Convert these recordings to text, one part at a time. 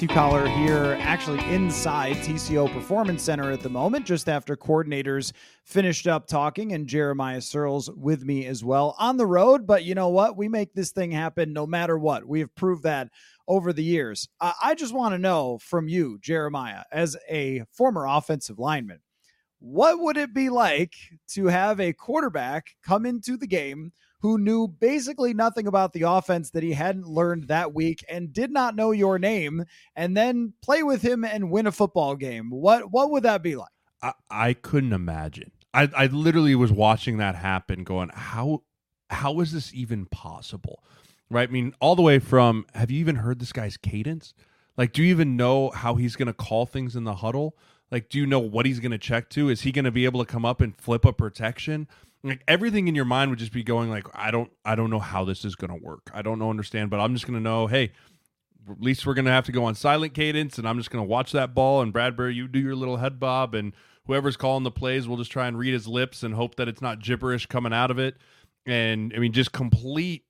Matthew Coller here, actually inside TCO Performance Center at the moment, just after coordinators finished up talking, and Jeremiah Sirles with me as well on the road. But you know what? We make this thing happen no matter what. We have proved that over the years. I just want to know from you, Jeremiah, as a former offensive lineman, what would it be like to have a quarterback come into the game? Who knew basically nothing about the offense that he hadn't learned that week and did not know your name and then play with him and win a football game. What what would that be like? I, I couldn't imagine. I, I literally was watching that happen going, how how is this even possible? Right? I mean, all the way from have you even heard this guy's cadence? Like, do you even know how he's gonna call things in the huddle? Like, do you know what he's gonna check to? Is he gonna be able to come up and flip a protection? Like everything in your mind would just be going like i don't i don't know how this is going to work. I don't know understand but i'm just going to know hey at least we're going to have to go on silent cadence and i'm just going to watch that ball and bradbury you do your little head bob and whoever's calling the plays we'll just try and read his lips and hope that it's not gibberish coming out of it. And i mean just complete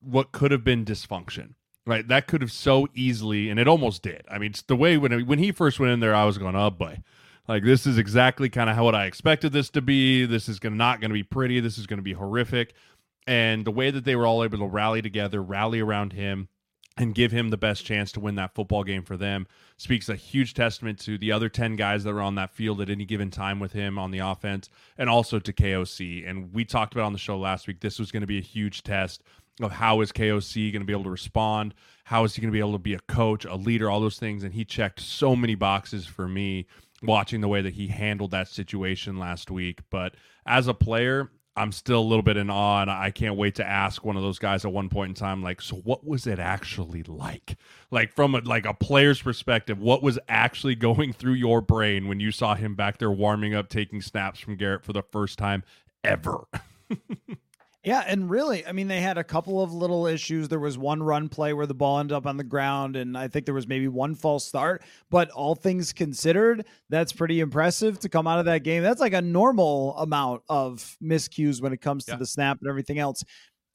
what could have been dysfunction right? That could have so easily and it almost did. I mean it's the way when when he first went in there i was going oh boy like this is exactly kind of how what I expected this to be. This is gonna, not going to be pretty. This is going to be horrific. And the way that they were all able to rally together, rally around him, and give him the best chance to win that football game for them speaks a huge testament to the other 10 guys that were on that field at any given time with him on the offense and also to KOC. And we talked about on the show last week, this was going to be a huge test of how is KOC going to be able to respond? How is he going to be able to be a coach, a leader, all those things? And he checked so many boxes for me watching the way that he handled that situation last week. But as a player, I'm still a little bit in awe, and I can't wait to ask one of those guys at one point in time, like, so what was it actually like? Like from a, like a player's perspective, what was actually going through your brain when you saw him back there warming up, taking snaps from Garrett for the first time ever? Yeah, and really, I mean, they had a couple of little issues. There was one run play where the ball ended up on the ground, and I think there was maybe one false start. But all things considered, that's pretty impressive to come out of that game. That's like a normal amount of miscues when it comes to yeah. the snap and everything else.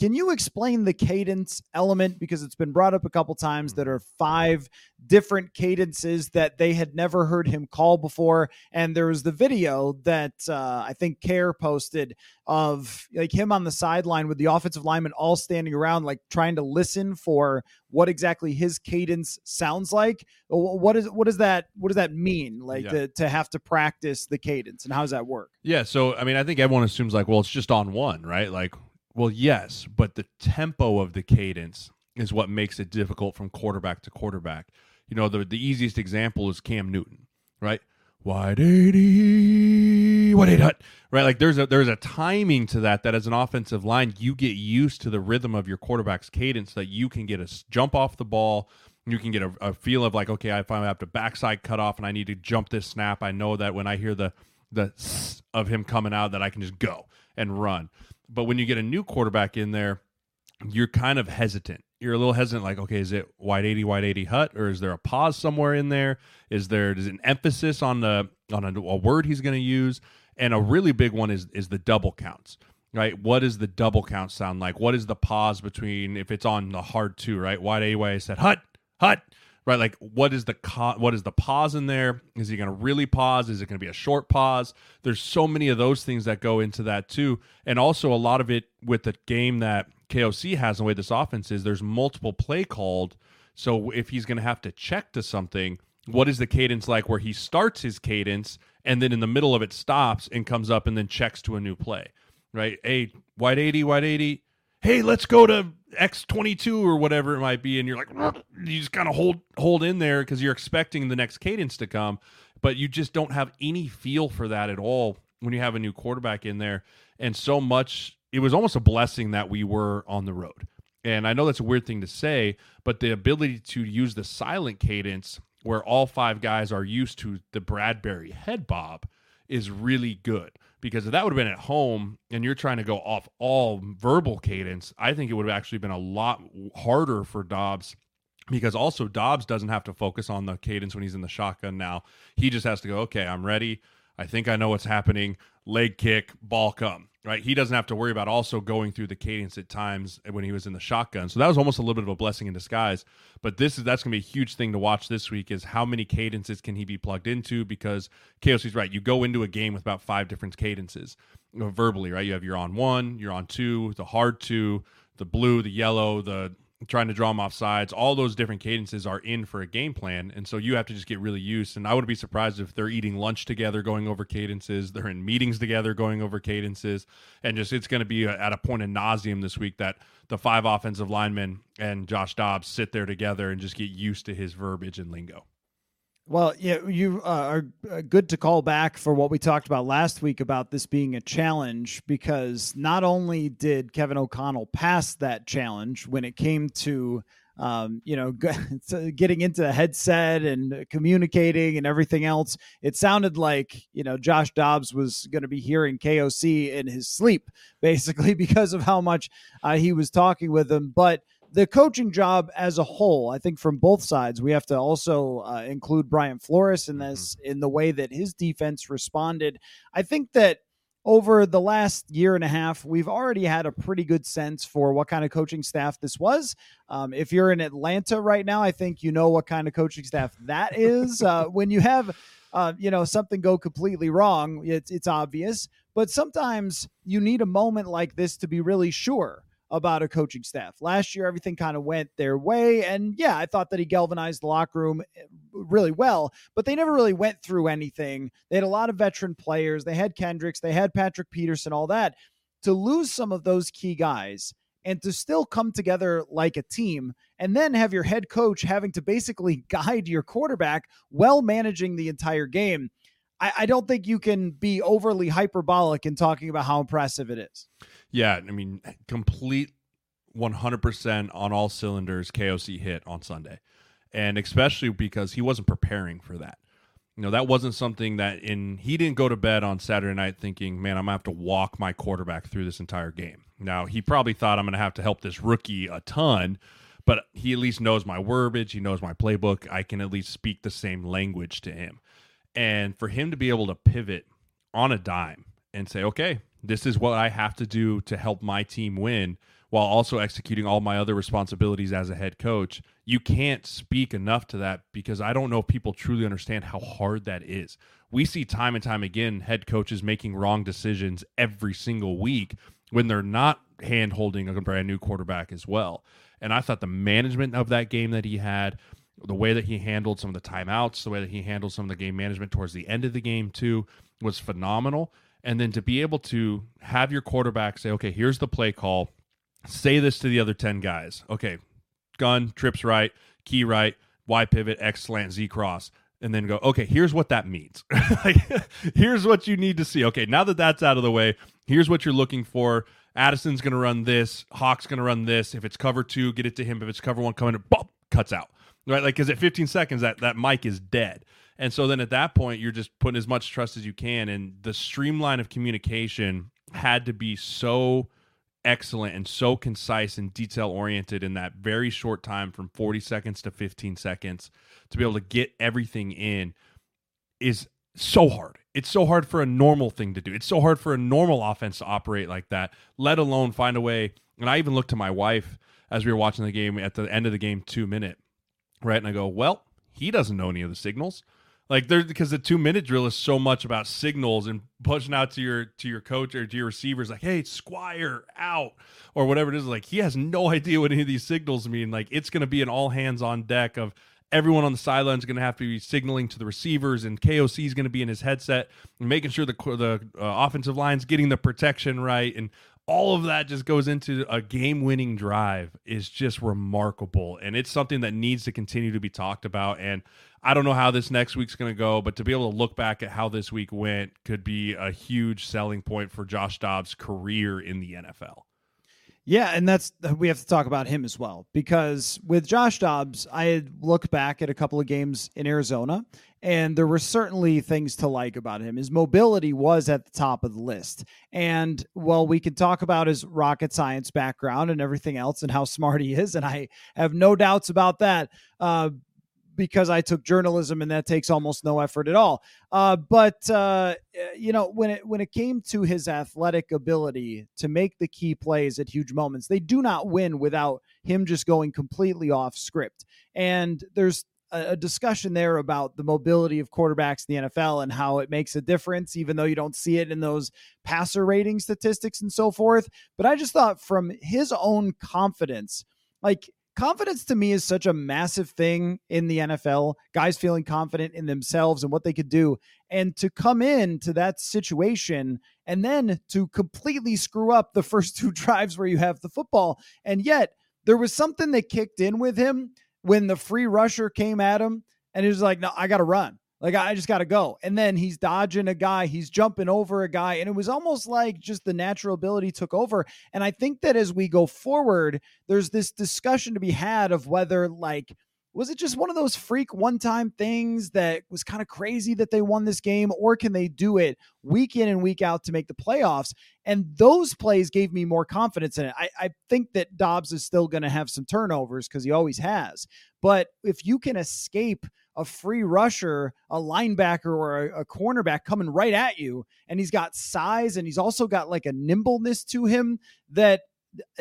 Can you explain the cadence element? Because it's been brought up a couple times that are five different cadences that they had never heard him call before. And there was the video that uh, I think Care posted of like him on the sideline with the offensive lineman all standing around, like trying to listen for what exactly his cadence sounds like. What is what does that what does that mean? Like yeah. to, to have to practice the cadence and how does that work? Yeah, so I mean, I think everyone assumes like, well, it's just on one, right? Like well, yes, but the tempo of the cadence is what makes it difficult from quarterback to quarterback. You know, the the easiest example is Cam Newton, right? Wide eighty, wide eight hut, right? Like there's a there's a timing to that that as an offensive line you get used to the rhythm of your quarterback's cadence that you can get a jump off the ball. You can get a, a feel of like, okay, I finally have to backside cut off and I need to jump this snap. I know that when I hear the the of him coming out, that I can just go and run. But when you get a new quarterback in there, you're kind of hesitant. You're a little hesitant, like, okay, is it wide 80, wide 80 hut, or is there a pause somewhere in there? Is there is an emphasis on the on a, a word he's going to use? And a really big one is is the double counts right? What does the double count sound like? What is the pause between if it's on the hard two, right? Wide A way I said hut, hut, right? Like what is the co- what is the pause in there? Is he going to really pause? Is it going to be a short pause? There's so many of those things that go into that too, and also a lot of it with the game that KOC has and the way this offense is. There's multiple play called, so if he's going to have to check to something, what is the cadence like where he starts his cadence and then in the middle of it stops and comes up and then checks to a new play, right? Hey, wide eighty, wide eighty. Hey, let's go to X22 or whatever it might be and you're like you just kind of hold hold in there cuz you're expecting the next cadence to come but you just don't have any feel for that at all when you have a new quarterback in there and so much it was almost a blessing that we were on the road. And I know that's a weird thing to say but the ability to use the silent cadence where all five guys are used to the Bradbury head bob is really good because if that would have been at home and you're trying to go off all verbal cadence, I think it would have actually been a lot harder for Dobbs because also Dobbs doesn't have to focus on the cadence when he's in the shotgun now. He just has to go, okay, I'm ready. I think I know what's happening. Leg kick, ball come. Right, he doesn't have to worry about also going through the cadence at times when he was in the shotgun. So that was almost a little bit of a blessing in disguise. But this is that's going to be a huge thing to watch this week is how many cadences can he be plugged into? Because KOC's right, you go into a game with about five different cadences verbally. Right, you have your on one, you're on two, the hard two, the blue, the yellow, the trying to draw them off sides. All those different cadences are in for a game plan. And so you have to just get really used. And I wouldn't be surprised if they're eating lunch together, going over cadences. They're in meetings together, going over cadences. And just it's going to be a, at a point of nauseum this week that the five offensive linemen and Josh Dobbs sit there together and just get used to his verbiage and lingo. Well, yeah, you uh, are uh, good to call back for what we talked about last week about this being a challenge because not only did Kevin O'Connell pass that challenge when it came to um, you know, getting into the headset and communicating and everything else. It sounded like, you know, Josh Dobbs was going to be hearing KOC in his sleep, basically, because of how much uh, he was talking with him. But the coaching job as a whole, I think from both sides, we have to also uh, include Brian Flores in this mm-hmm. in the way that his defense responded. I think that over the last year and a half, we've already had a pretty good sense for what kind of coaching staff this was. Um, if you're in Atlanta right now, I think you know what kind of coaching staff that is. Uh, when you have, uh, you know, something go completely wrong, it's it's obvious. But sometimes you need a moment like this to be really sure about a coaching staff. Last year, everything kind of went their way. And yeah, I thought that he galvanized the locker room eh, really well, but they never really went through anything. They had a lot of veteran players. They had Kendricks, they had Patrick Peterson, all that. To lose some of those key guys and to still come together like a team and then have your head coach having to basically guide your quarterback while managing the entire game. I, I don't think you can be overly hyperbolic in talking about how impressive it is. Yeah, I mean, complete 100% on all cylinders KOC hit on Sunday. And especially because he wasn't preparing for that. You know, that wasn't something that in he didn't go to bed on Saturday night thinking, "Man, I'm to have to walk my quarterback through this entire game." Now, he probably thought I'm going to have to help this rookie a ton, but he at least knows my verbiage, he knows my playbook. I can at least speak the same language to him. And for him to be able to pivot on a dime and say, "Okay, this is what I have to do to help my team win while also executing all my other responsibilities as a head coach. You can't speak enough to that because I don't know if people truly understand how hard that is. We see time and time again head coaches making wrong decisions every single week when they're not hand holding a brand new quarterback as well. And I thought the management of that game that he had, the way that he handled some of the timeouts, the way that he handled some of the game management towards the end of the game, too, was phenomenal and then to be able to have your quarterback say, okay, here's the play call, say this to the other 10 guys. Okay, gun, trips right, key right, Y pivot, X slant, Z cross. And then go, okay, here's what that means. like, here's what you need to see. Okay, now that that's out of the way, here's what you're looking for. Addison's going to run this. Hawk's going to run this. If it's cover two, get it to him. If it's cover one, coming, bop, cuts out. Right? Like, because at 15 seconds, that, that mic is dead. And so then at that point, you're just putting as much trust as you can. And the streamline of communication had to be so excellent and so concise and detail oriented in that very short time from 40 seconds to 15 seconds to be able to get everything in is so hard. It's so hard for a normal thing to do. It's so hard for a normal offense to operate like that, let alone find a way. And I even looked to my wife as we were watching the game at the end of the game, two minute, right? And I go, well, he doesn't know any of the signals. Like there because the two minute drill is so much about signals and pushing out to your to your coach or to your receivers like, hey, square out or whatever it is. Like he has no idea what any of these signals mean. Like it's gonna be an all hands on deck of everyone on the sideline is going to have to be signaling to the receivers, and KOC is going to be in his headset and making sure the the uh, offensive line's getting the protection right, and all of that just goes into a game winning drive is just remarkable, and it's something that needs to continue to be talked about. And I don't know how this next week's going to go, but to be able to look back at how this week went could be a huge selling point for Josh Dobbs' career in the NFL. Yeah, and that's we have to talk about him as well because with Josh Dobbs, I looked back at a couple of games in Arizona, and there were certainly things to like about him. His mobility was at the top of the list, and while we can talk about his rocket science background and everything else and how smart he is, and I have no doubts about that. Uh, because I took journalism and that takes almost no effort at all. Uh, but uh, you know, when it when it came to his athletic ability to make the key plays at huge moments, they do not win without him just going completely off script. And there's a, discussion there about the mobility of quarterbacks in the NFL and how it makes a difference, even though you don't see it in those passer rating statistics and so forth. But I just thought from his own confidence, like confidence to me is such a massive thing in the NFL. Guys feeling confident in themselves and what they could do. And to come in to that situation and then to completely screw up the first two drives where you have the football. And yet there was something that kicked in with him when the free rusher came at him and he was like, no, I got to run. Like, I just got to go. And then he's dodging a guy, he's jumping over a guy. And it was almost like just the natural ability took over. And I think that as we go forward, there's this discussion to be had of whether, like, was it just one of those freak one time things that was kind of crazy that they won this game, or can they do it week in and week out to make the playoffs? And those plays gave me more confidence in it. I, I think that Dobbs is still going to have some turnovers because he always has. But if you can escape a free rusher, a linebacker, or a, a, cornerback coming right at you, and he's got size and he's also got like a nimbleness to him that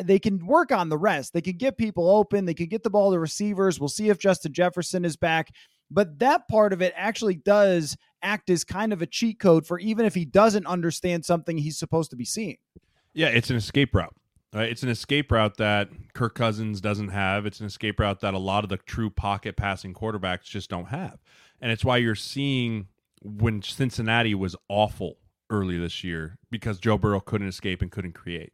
they can work on the rest. They can get people open. They can get the ball to receivers. We'll see if Justin Jefferson is back. But that part of it actually does act as kind of a cheat code for even if he doesn't understand something he's supposed to be seeing. Yeah, it's an escape route. Right? It's an escape route that Kirk Cousins doesn't have. It's an escape route that a lot of the true pocket passing quarterbacks just don't have. And it's why you're seeing when Cincinnati was awful early this year because Joe Burrow couldn't escape and couldn't create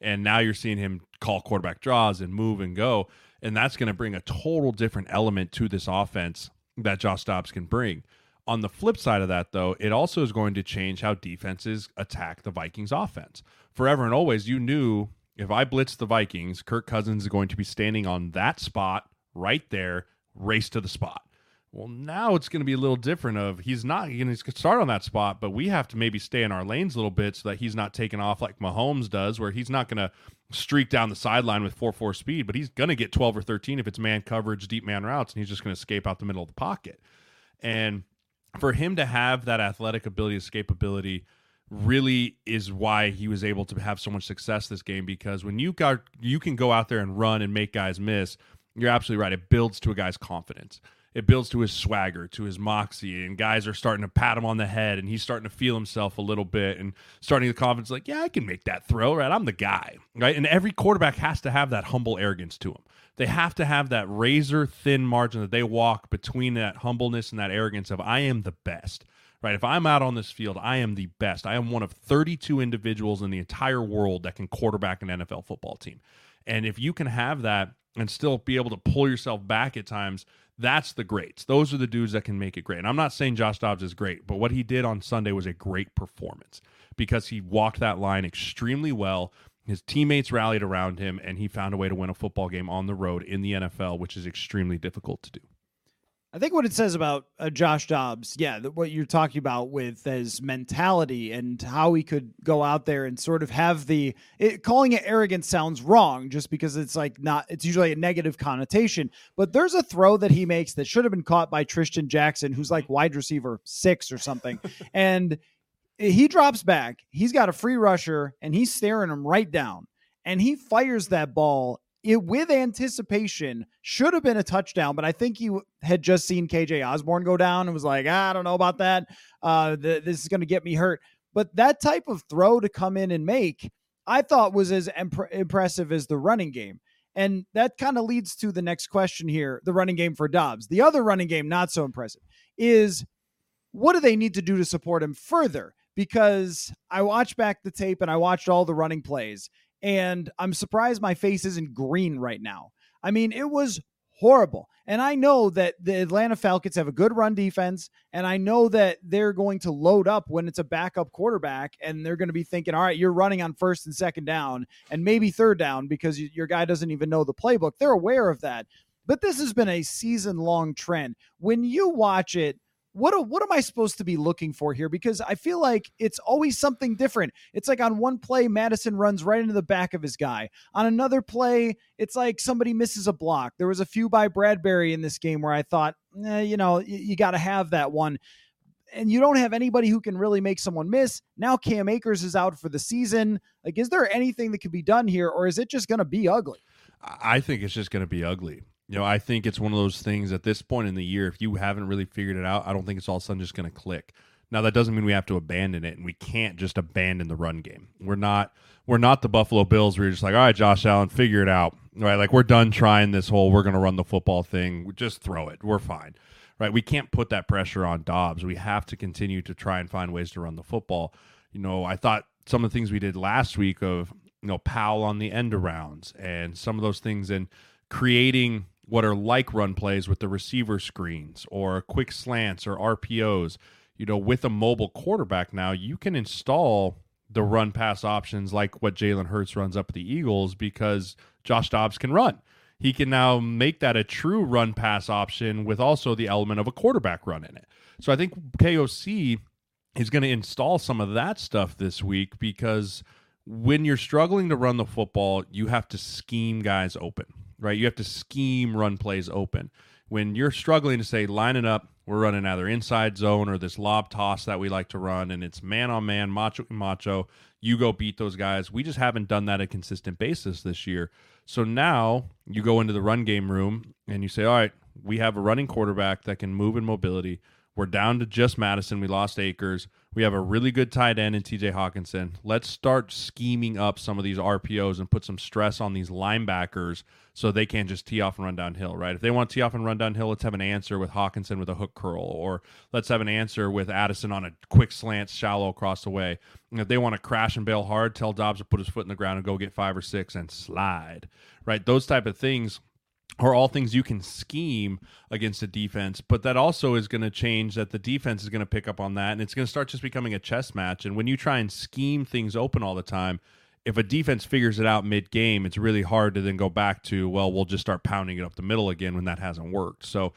and now you're seeing him call quarterback draws and move and go and that's going to bring a total different element to this offense that Josh Dobbs can bring. On the flip side of that, though, it also is going to change how defenses attack the Vikings offense. Forever and always, you knew if I blitz the Vikings, Kirk Cousins is going to be standing on that spot right there, race to the spot. Well, now it's going to be a little different. Of he's not going to start on that spot, but we have to maybe stay in our lanes a little bit so that he's not taking off like Mahomes does, where he's not going to streak down the sideline with four four speed, but he's going to get twelve or thirteen if it's man coverage, deep man routes, and he's just going to escape out the middle of the pocket. And for him to have that athletic ability, escapability, really is why he was able to have so much success this game. Because when you got you can go out there and run and make guys miss, you're absolutely right. It builds to a guy's confidence it builds to his swagger, to his moxie, and guys are starting to pat him on the head, and he's starting to feel himself a little bit, and starting the confidence, like, yeah, I can make that throw, right? I'm the guy, right? And every quarterback has to have that humble arrogance to him. They have to have that razor thin margin that they walk between that humbleness and that arrogance of I am the best. Right. If I'm out on this field, I am the best. I am one of 32 individuals in the entire world that can quarterback an NFL football team. And if you can have that and still be able to pull yourself back at times, that's the greats. Those are the dudes that can make it great. And I'm not saying Josh Dobbs is great, but what he did on Sunday was a great performance because he walked that line extremely well. His teammates rallied around him, and he found a way to win a football game on the road in the NFL, which is extremely difficult to do. I think what it says about uh, Josh Dobbs, yeah, what you're talking about with his mentality and how he could go out there and sort of have the it, calling it arrogance sounds wrong just because it's like not it's usually a negative connotation. But there's a throw that he makes that should have been caught by Trishton Jackson, who's like wide receiver six or something, and he drops back. He's got a free rusher and he's staring him right down, and he fires that ball it with anticipation should have been a touchdown, but I think you had just seen KJ Osborn go down and was like, ah, I don't know about that. Uh, th- this is going to get me hurt. But that type of throw to come in and make, I thought was as imp- impressive as the running game. And that kind of leads to the next question here the running game for Dobbs. The other running game, not so impressive, is what do they need to do to support him further? Because I watched back the tape and I watched all the running plays, and I'm surprised my face isn't green right now. I mean, it was horrible. And I know that the Atlanta Falcons have a good run defense, and I know that they're going to load up when it's a backup quarterback, and they're going to be thinking, all right, you're running on first and second down, and maybe third down because your guy doesn't even know the playbook. They're aware of that. But this has been a season long trend. When you watch it, what what am I supposed to be looking for here? Because I feel like it's always something different. It's like on one play, Mattison runs right into the back of his guy. On another play, it's like somebody misses a block. There was a few by Bradbury in this game where I thought, eh, you know, you, you got to have that one and you don't have anybody who can really make someone miss. Now Cam Akers is out for the season. Like, is there anything that could be done here, or is it just going to be ugly? I think it's just going to be ugly. You know, I think it's one of those things at this point in the year, if you haven't really figured it out, I don't think it's all of a sudden just going to click. Now that doesn't mean we have to abandon it, and we can't just abandon the run game. We're not we're not the Buffalo Bills. We're just like, all right, Josh Allen, figure it out. Right, like we're done trying this whole we're going to run the football thing. Just throw it. We're fine. Right, we can't put that pressure on Dobbs. We have to continue to try and find ways to run the football. You know, I thought some of the things we did last week of you know Powell on the end arounds and some of those things and creating what are like run plays with the receiver screens or quick slants or RPOs. You know, with a mobile quarterback now, you can install the run pass options like what Jalen Hurts runs up the Eagles because Josh Dobbs can run. He can now make that a true run pass option with also the element of a quarterback run in it. So I think KOC is going to install some of that stuff this week because when you're struggling to run the football, you have to scheme guys open right? You have to scheme run plays open. When you're struggling to say, line it up, we're running either inside zone or this lob toss that we like to run, and it's man on man, macho macho. You go beat those guys. We just haven't done that at a consistent basis this year. So now you go into the run game room and you say, all right, we have a running quarterback that can move in mobility. We're down to just Mattison. We lost Akers. We have a really good tight end in TJ Hockenson. Let's start scheming up some of these RPOs and put some stress on these linebackers so they can't just tee off and run downhill, right? If they want to tee off and run downhill, let's have an answer with Hockenson with a hook curl, or let's have an answer with Addison on a quick slant shallow across the way. And if they want to crash and bail hard, tell Dobbs to put his foot in the ground and go get five or six and slide, right? Those type of things are all things you can scheme against a defense, but that also is going to change that the defense is going to pick up on that and it's going to start just becoming a chess match. And when you try and scheme things open all the time, if a defense figures it out mid game, it's really hard to then go back to, well, we'll just start pounding it up the middle again when that hasn't worked. So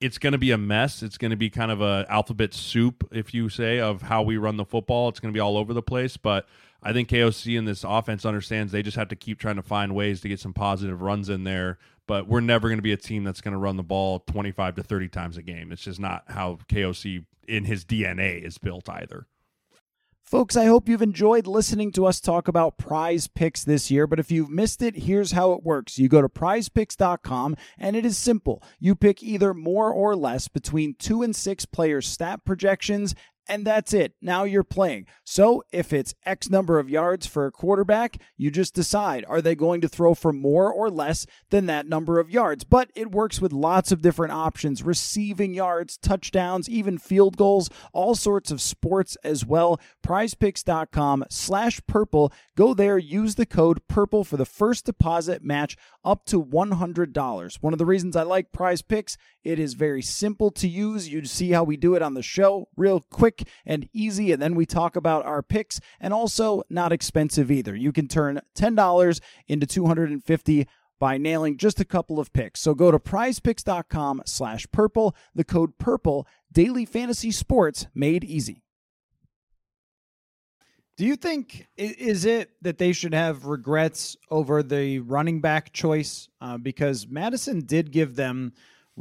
it's going to be a mess. It's going to be kind of a alphabet soup, if you say, of how we run the football. It's going to be all over the place, but I think KOC and this offense understands they just have to keep trying to find ways to get some positive runs in there but we're never going to be a team that's going to run the ball 25 to 30 times a game. It's just not how KOC in his DNA is built either. Folks, I hope you've enjoyed listening to us talk about prize picks this year, but if you've missed it, here's how it works. You go to prizepicks.com and it is simple. You pick either more or less between two and six players' stat projections and that's it. Now you're playing. So if it's X number of yards for a quarterback, you just decide are they going to throw for more or less than that number of yards? But it works with lots of different options receiving yards, touchdowns, even field goals, all sorts of sports as well. Prizepicks.com slash purple. Go there, use the code purple for the first deposit match up to $100. One of the reasons I like prize picks, it is very simple to use. You see how we do it on the show, real quick and easy. And then we talk about our picks and also not expensive either. You can turn $10 into 250 by nailing just a couple of picks. So go to prizepicks.com slash purple, the code purple, daily fantasy sports made easy. Do you think is it that they should have regrets over the running back choice? Uh, because Mattison did give them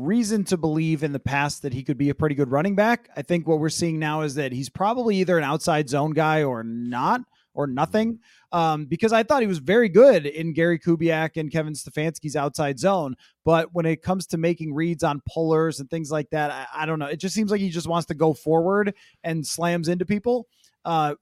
reason to believe in the past that he could be a pretty good running back. I think what we're seeing now is that he's probably either an outside zone guy or not or nothing. Um, because I thought he was very good in Gary Kubiak and Kevin Stefanski's outside zone. But when it comes to making reads on pullers and things like that, I, I don't know. It just seems like he just wants to go forward and slams into people. Uh,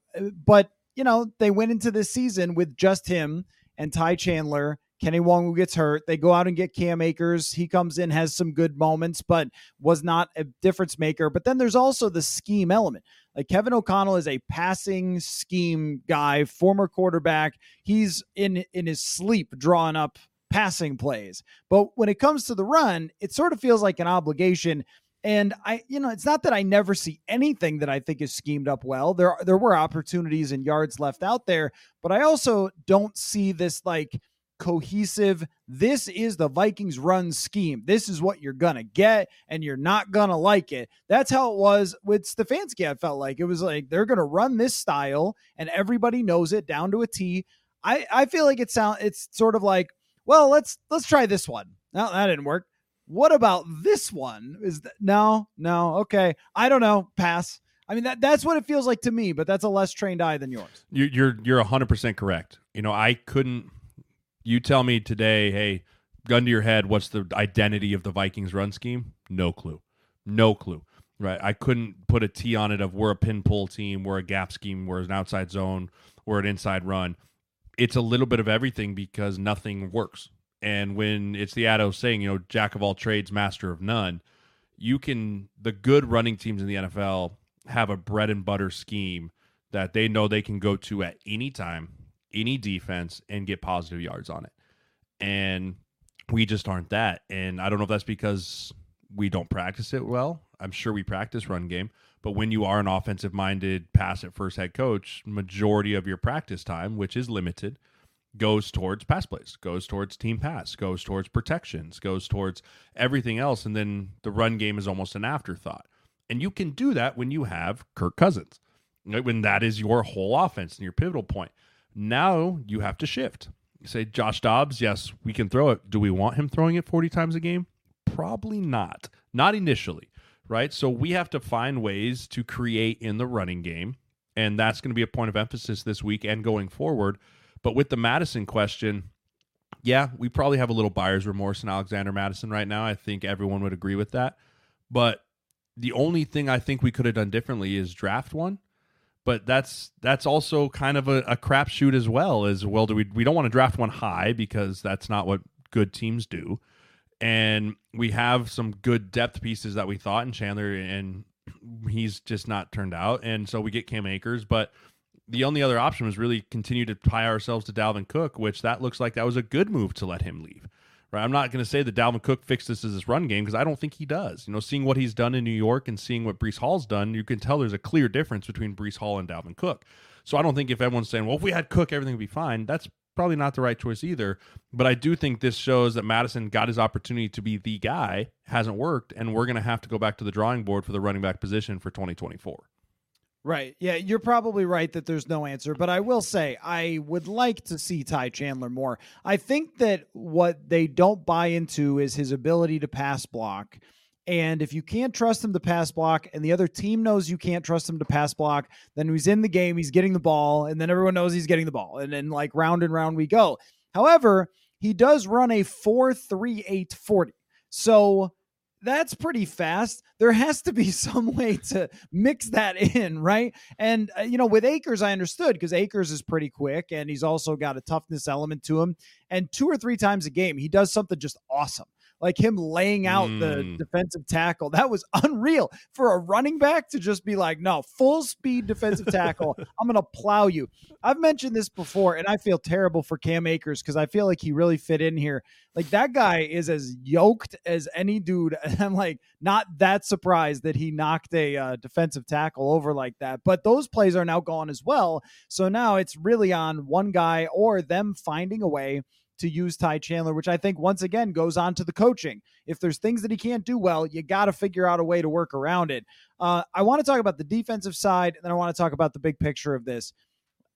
but you know, they went into this season with just him and Ty Chandler. Kene Nwangwu gets hurt. They go out and get Cam Akers. He comes in, has some good moments, but was not a difference maker. But then there's also the scheme element. Like Kevin O'Connell is a passing scheme guy, former quarterback. He's in in his sleep drawing up passing plays. But when it comes to the run, it sort of feels like an obligation. And I, you know, it's not that I never see anything that I think is schemed up well. There, there were opportunities and yards left out there, but I also don't see this like cohesive. This is the Vikings run scheme. This is what you're going to get, and you're not going to like it. That's how it was with Stefanski. I felt like it was like they're going to run this style, and everybody knows it down to a T. I, I feel like it sound it's sort of like, well, let's let's try this one. No, that didn't work. What about this one? Is that, no, no, okay. I don't know. Pass. I mean that that's what it feels like to me, but that's a less trained eye than yours. You're you're you're hundred percent correct. You know, I couldn't. You tell me today, hey, gun to your head, what's the identity of the Vikings run scheme? No clue, no clue. Right, I couldn't put a T on it of we're a pin pull team, we're a gap scheme, we're an outside zone, we're an inside run. It's a little bit of everything because nothing works. And when it's the Addo saying, you know, jack of all trades, master of none, you can the good running teams in the NFL have a bread and butter scheme that they know they can go to at any time, any defense, and get positive yards on it. And we just aren't that. And I don't know if that's because we don't practice it well. I'm sure we practice run game, but when you are an offensive minded pass at first head coach, majority of your practice time, which is limited, goes towards pass plays, goes towards team pass, goes towards protections, goes towards everything else. And then the run game is almost an afterthought. And you can do that when you have Kirk Cousins, when that is your whole offense and your pivotal point. Now you have to shift. You say, Josh Dobbs, yes, we can throw it. Do we want him throwing it 40 times a game? Probably not. Not initially, right? So we have to find ways to create in the running game. And that's going to be a point of emphasis this week and going forward. But with the Mattison question, yeah, we probably have a little buyer's remorse in Alexander Mattison right now. I think everyone would agree with that. But the only thing I think we could have done differently is draft one. But that's that's also kind of a, a crapshoot as well. As well, do we we don't want to draft one high because that's not what good teams do. And we have some good depth pieces that we thought in Chandler, and he's just not turned out. And so we get Cam Akers, but the only other option was really continue to tie ourselves to Dalvin Cook, which that looks like that was a good move to let him leave. Right. I'm not going to say that Dalvin Cook fixed this as his run game because I don't think he does. You know, seeing what he's done in New York and seeing what Breece Hall's done, you can tell there's a clear difference between Breece Hall and Dalvin Cook. So I don't think if everyone's saying, well, if we had Cook, everything would be fine, that's probably not the right choice either. But I do think this shows that Mattison got his opportunity to be the guy, hasn't worked, and we're going to have to go back to the drawing board for the running back position for 2024. Right. Yeah, you're probably right that there's no answer, but I will say I would like to see Ty Chandler more. I think that what they don't buy into is his ability to pass block. And if you can't trust him to pass block and the other team knows you can't trust him to pass block, then he's in the game, he's getting the ball, and then everyone knows he's getting the ball. And then like round and round we go. However, he does run a 4 3 8 40. So that's pretty fast. There has to be some way to mix that in, right? And uh, you know, with Akers, I understood because Akers is pretty quick and he's also got a toughness element to him. And two or three times a game, he does something just awesome like him laying out mm. the defensive tackle. That was unreal for a running back to just be like, no, full speed defensive tackle. I'm going to plow you. I've mentioned this before, and I feel terrible for Cam Akers because I feel like he really fit in here. Like that guy is as yoked as any dude. And I'm like, not that surprised that he knocked a uh, defensive tackle over like that. But those plays are now gone as well. So now it's really on one guy or them finding a way to use Ty Chandler, which I think once again goes on to the coaching. If there's things that he can't do well, you got to figure out a way to work around it. Uh, I want to talk about the defensive side, and then I want to talk about the big picture of this.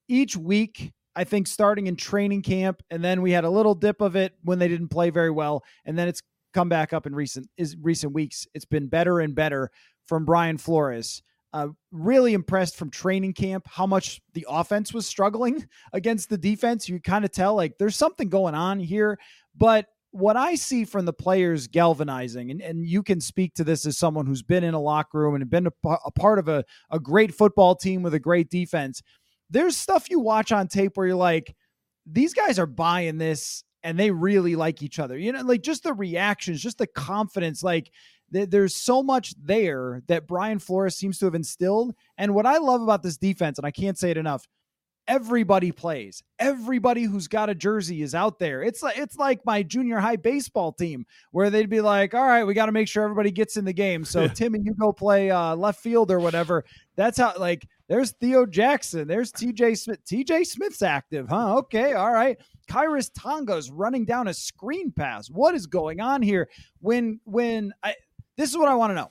Each week, I think starting in training camp, and then we had a little dip of it when they didn't play very well, and then it's come back up in recent is recent weeks. It's been better and better from Brian Flores. Uh, really impressed from training camp how much the offense was struggling against the defense. You kind of tell like there's something going on here. But what I see from the players galvanizing, and, and you can speak to this as someone who's been in a locker room and been a, a part of a, a great football team with a great defense. There's stuff you watch on tape where you're like, these guys are buying this and they really like each other. You know, like just the reactions, just the confidence. Like there's so much there that Brian Flores seems to have instilled. And what I love about this defense, and I can't say it enough, everybody plays. Everybody who's got a jersey is out there. It's like it's like my junior high baseball team where they'd be like, "All right, we got to make sure everybody gets in the game." So Tim and you go play uh, left field or whatever. That's how like there's Theo Jackson, there's TJ Smith. TJ Smith's active, huh? Okay, all right. Khyiris Tonga's running down a screen pass. What is going on here? When when I this is what I want to know.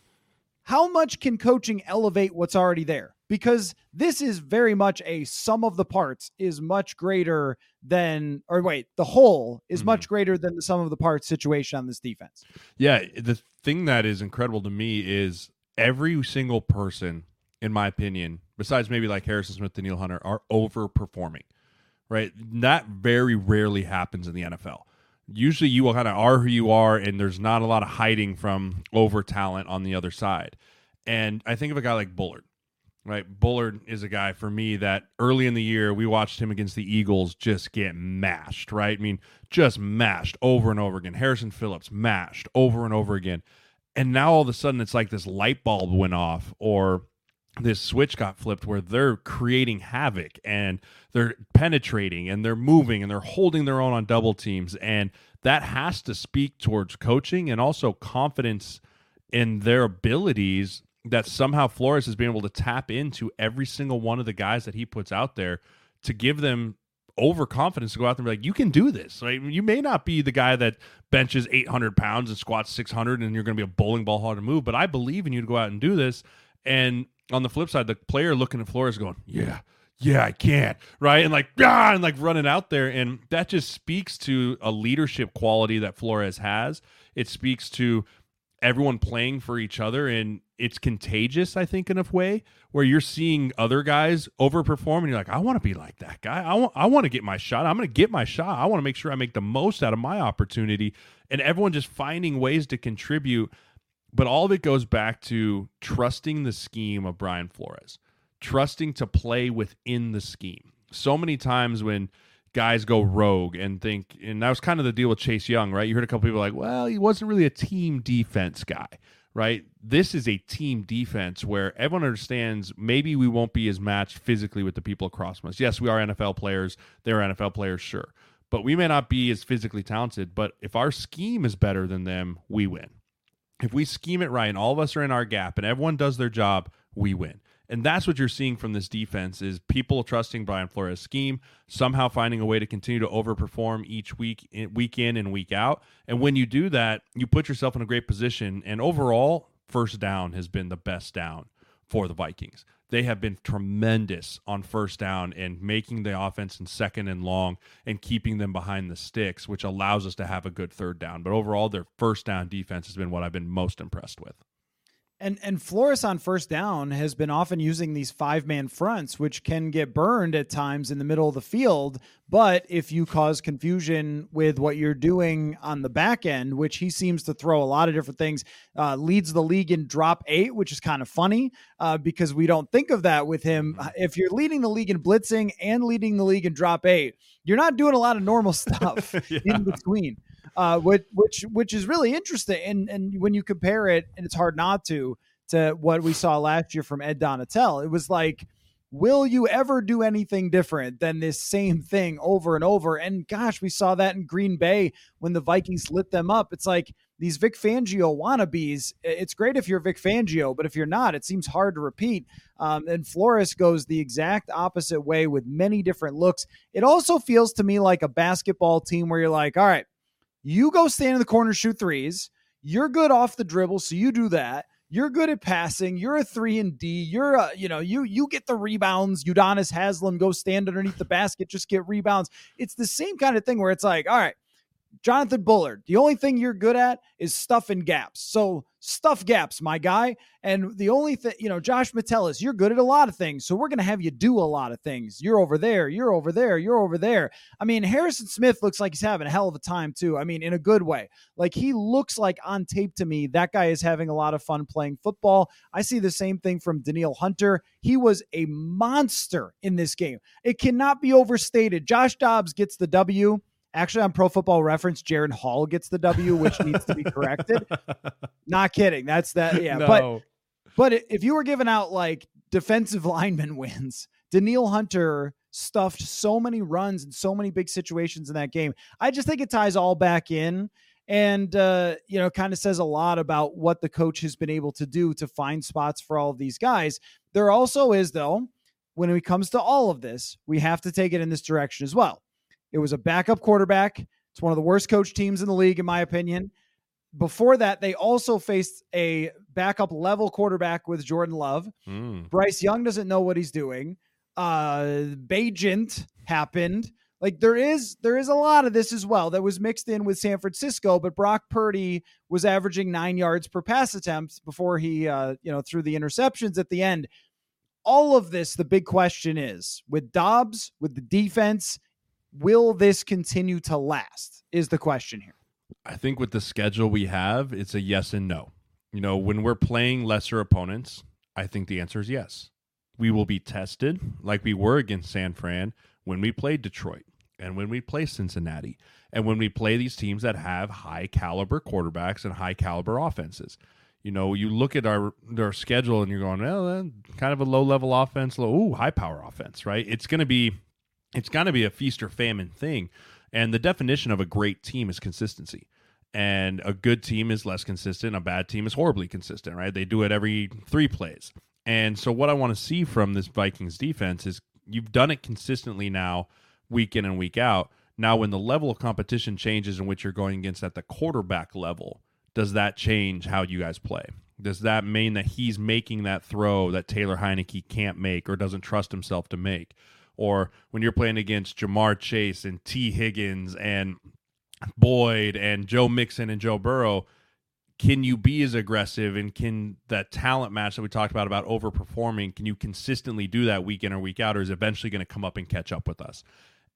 How much can coaching elevate what's already there? Because this is very much a sum of the parts is much greater than or wait, the whole is mm-hmm. much greater than the sum of the parts situation on this defense. Yeah, the thing that is incredible to me is every single person in my opinion, besides maybe like Harrison Smith, and Neil Hunter, are overperforming. Right? That very rarely happens in the NFL. Usually you will kind of are who you are, and there's not a lot of hiding from over talent on the other side. And I think of a guy like Bullard. Right. Bullard is a guy for me that early in the year we watched him against the Eagles just get mashed, right? I mean, just mashed over and over again. Harrison Phillips mashed over and over again. And now all of a sudden it's like this light bulb went off or this switch got flipped where they're creating havoc and they're penetrating and they're moving and they're holding their own on double teams and that has to speak towards coaching and also confidence in their abilities that somehow Flores has been able to tap into every single one of the guys that he puts out there to give them overconfidence to go out there and be like, you can do this. Right? You may not be the guy that benches 800 pounds and squats 600 and you're going to be a bowling ball hard to move, but I believe in you to go out and do this. And on the flip side, the player looking at Flores going, yeah, yeah, I can't, right? And like, ah, and like running out there. And that just speaks to a leadership quality that Flores has. It speaks to everyone playing for each other and it's contagious i think in a way where you're seeing other guys overperform and you're like i want to be like that guy i want i want to get my shot i'm going to get my shot i want to make sure i make the most out of my opportunity and everyone just finding ways to contribute but all of it goes back to trusting the scheme of Brian Flores, trusting to play within the scheme. So many times when guys go rogue and think, and that was kind of the deal with Chase Young, right? You heard a couple people like, well, he wasn't really a team defense guy, right? This is a team defense where everyone understands maybe we won't be as matched physically with the people across from us. Yes, we are NFL players. They're NFL players, sure. But we may not be as physically talented. But if our scheme is better than them, we win if we scheme it right and all of us are in our gap and everyone does their job, we win. And that's what you're seeing from this defense is people trusting Brian Flores' scheme, somehow finding a way to continue to overperform each week, week in and week out. And when you do that, you put yourself in a great position. And overall, first down has been the best down for the Vikings they have been tremendous on first down and making the offense in second and long and keeping them behind the sticks, which allows us to have a good third down. But overall, their first down defense has been what I've been most impressed with. And and Flores on first down has been often using these five man fronts, which can get burned at times in the middle of the field. But if you cause confusion with what you're doing on the back end, which he seems to throw a lot of different things, uh, leads the league in drop eight, which is kind of funny uh, because we don't think of that with him. Mm-hmm. If you're leading the league in blitzing and leading the league in drop eight, you're not doing a lot of normal stuff yeah. in between uh, which which which is really interesting. And and when you compare it, and it's hard not to to what we saw last year from Ed Donatell, it was like, will you ever do anything different than this same thing over and over? And gosh, we saw that in Green Bay when the Vikings lit them up. It's like these Vic Fangio wannabes. It's great if you're Vic Fangio, but if you're not, it seems hard to repeat. Um, and Flores goes the exact opposite way with many different looks. It also feels to me like a basketball team where you're like, all right, you go stand in the corner, shoot threes. You're good off the dribble, so you do that. You're good at passing. You're a three and D. You're a, you know, you you get the rebounds. Udonis Haslem go stand underneath the basket, just get rebounds. It's the same kind of thing where it's like, all right, Jonathan Bullard, the only thing you're good at is stuffing gaps. So stuff gaps, my guy. And the only thing, you know, Josh Metellus, you're good at a lot of things. So we're going to have you do a lot of things. You're over there. You're over there. You're over there. I mean, Harrison Smith looks like he's having a hell of a time, too. I mean, in a good way. Like he looks like on tape to me, that guy is having a lot of fun playing football. I see the same thing from Danielle Hunter. He was a monster in this game. It cannot be overstated. Josh Dobbs gets the W. Actually, on Pro Football Reference, Jaren Hall gets the W, which needs to be corrected. Not kidding. That's that. Yeah, no. but but if you were giving out like defensive lineman wins, Danielle Hunter stuffed so many runs and so many big situations in that game. I just think it ties all back in and uh, you know kind of says a lot about what the coach has been able to do to find spots for all of these guys there also is though when it comes to all of this we have to take it in this direction as well It was a backup quarterback. It's one of the worst coach teams in the league, in my opinion. Before that, they also faced a backup level quarterback with Jordan Love. Mm. Bryce Young doesn't know what he's doing. Uh Bagent happened. Like there is there is a lot of this as well that was mixed in with San Francisco, but Brock Purdy was averaging nine yards per pass attempt before he uh, you know threw the interceptions at the end. All of this, the big question is with Dobbs, with the defense, will this continue to last? Is the question here. I think with the schedule we have, it's a yes and no. You know, when we're playing lesser opponents, I think the answer is yes. We will be tested like we were against San Fran when we played Detroit and when we play Cincinnati and when we play these teams that have high caliber quarterbacks and high caliber offenses. You know, you look at our our schedule and you're going, well, kind of a low level offense, low, ooh, high power offense, right? It's going to be, it's going to be a feast or famine thing. And the definition of a great team is consistency. And a good team is less consistent. A bad team is horribly consistent, right? They do it every three plays. And so, what I want to see from this Vikings defense is you've done it consistently now, week in and week out. Now, when the level of competition changes in which you're going against at the quarterback level, does that change how you guys play? Does that mean that he's making that throw that Taylor Heinicke can't make or doesn't trust himself to make? Or when you're playing against Ja'Marr Chase and Tee Higgins and Boyd and Joe Mixon and Joe Burrow, can you be as aggressive and can that talent match that we talked about about overperforming can you consistently do that week in or week out or is eventually going to come up and catch up with us?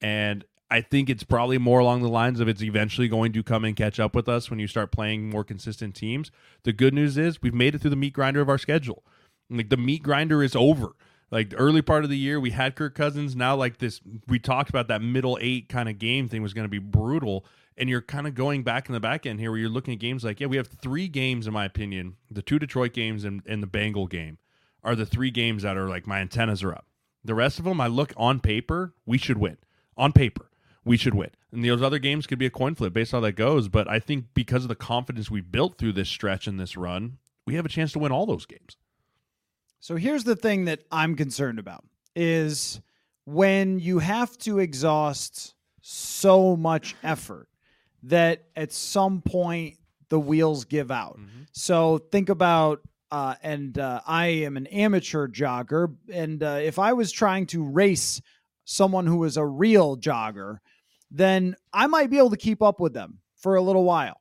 And i think it's probably more along the lines of it's eventually going to come and catch up with us when you start playing more consistent teams. The good news is we've made it through the meat grinder of our schedule. Like the meat grinder is over like the early part of the year we had kirk cousins now like this we talked about that middle eight kind of game thing was going to be brutal and you're kind of going back in the back end here where you're looking at games like, yeah, we have three games, in my opinion, the two Detroit games and, and the Bengal game are the three games that are like my antennas are up. The rest of them, I look on paper, we should win. On paper, we should win. And those other games could be a coin flip based on how that goes. But I think because of the confidence we built through this stretch and this run, we have a chance to win all those games. So here's the thing that I'm concerned about is when you have to exhaust so much effort that at some point the wheels give out. Mm-hmm. So think about uh, and uh, I am an amateur jogger, and uh, if I was trying to race someone who was a real jogger, then I might be able to keep up with them for a little while.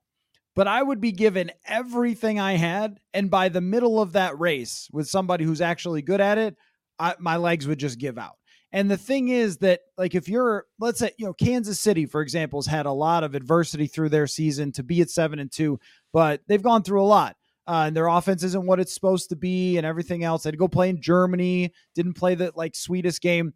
But I would be given everything I had, and by the middle of that race, with somebody who's actually good at it, I, my legs would just give out. And the thing is that, like, if you're, let's say, you know, Kansas City, for example, has had a lot of adversity through their season to be at seven and two, but they've gone through a lot. Uh, and their offense isn't what it's supposed to be, and everything else. They had to go play in Germany, didn't play the like sweetest game,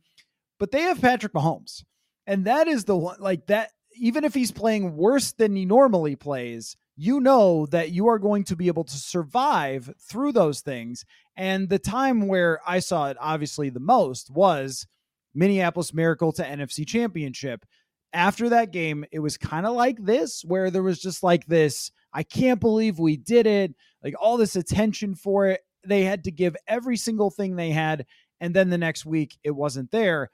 but they have Patrick Mahomes, and that is the one like that. Even if he's playing worse than he normally plays, you know that you are going to be able to survive through those things. And the time where I saw it obviously the most was Minneapolis Miracle to NFC Championship. After that game, it was kind of like this, where there was just like this I can't believe we did it, like all this attention for it. They had to give every single thing they had. And then the next week, it wasn't there.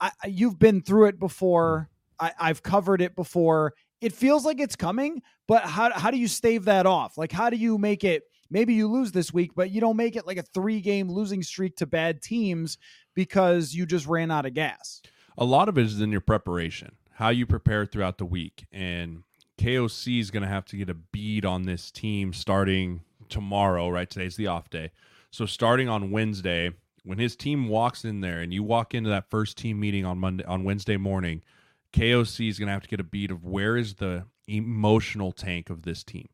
I, you've been through it before. I, I've covered it before. It feels like it's coming, but how, how do you stave that off? Like, how do you make it? Maybe you lose this week, but you don't make it like a three game losing streak to bad teams because you just ran out of gas. A lot of it is in your preparation, how you prepare throughout the week. And KOC is going to have to get a bead on this team starting tomorrow, right? Today's the off day. So starting on Wednesday, when his team walks in there and you walk into that first team meeting on Monday on Wednesday morning, KOC is going to have to get a beat of where is the emotional tank of this team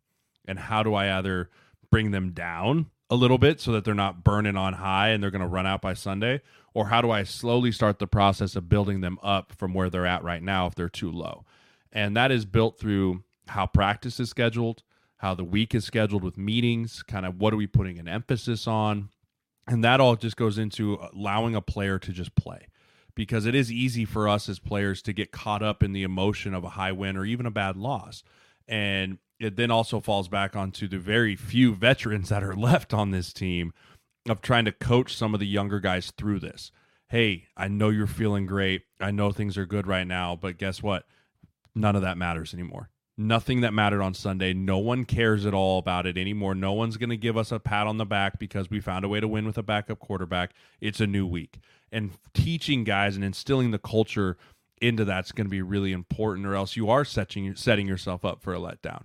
and how do I either bring them down a little bit so that they're not burning on high and they're going to run out by Sunday? Or how do I slowly start the process of building them up from where they're at right now if they're too low? And that is built through how practice is scheduled, how the week is scheduled with meetings, kind of what are we putting an emphasis on? And that all just goes into allowing a player to just play because it is easy for us as players to get caught up in the emotion of a high win or even a bad loss. And it then also falls back onto the very few veterans that are left on this team of trying to coach some of the younger guys through this. hey, I know you're feeling great. I know things are good right now, but guess what? None of that matters anymore. Nothing that mattered on Sunday. No one cares at all about it anymore. No one's going to give us a pat on the back because we found a way to win with a backup quarterback. It's a new week. And teaching guys and instilling the culture into that's going to be really important, or else you are setting, setting yourself up for a letdown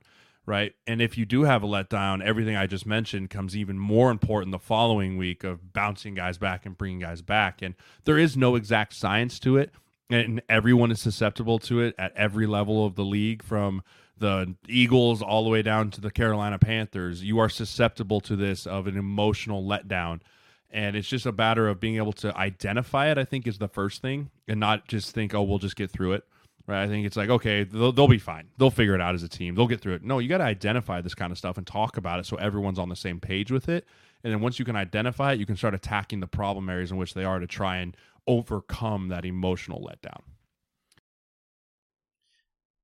right? And if you do have a letdown, everything I just mentioned comes even more important the following week of bouncing guys back and bringing guys back. And there is no exact science to it, and everyone is susceptible to it at every level of the league from the Eagles all the way down to the Carolina Panthers. You are susceptible to this of an emotional letdown. And it's just a matter of being able to identify it, I think, is the first thing, and not just think, oh, we'll just get through it right? I think it's like, okay, they'll, they'll, be fine. They'll figure it out as a team. They'll get through it. No, you got to identify this kind of stuff and talk about it so everyone's on the same page with it. And then once you can identify it, you can start attacking the problem areas in which they are to try and overcome that emotional letdown.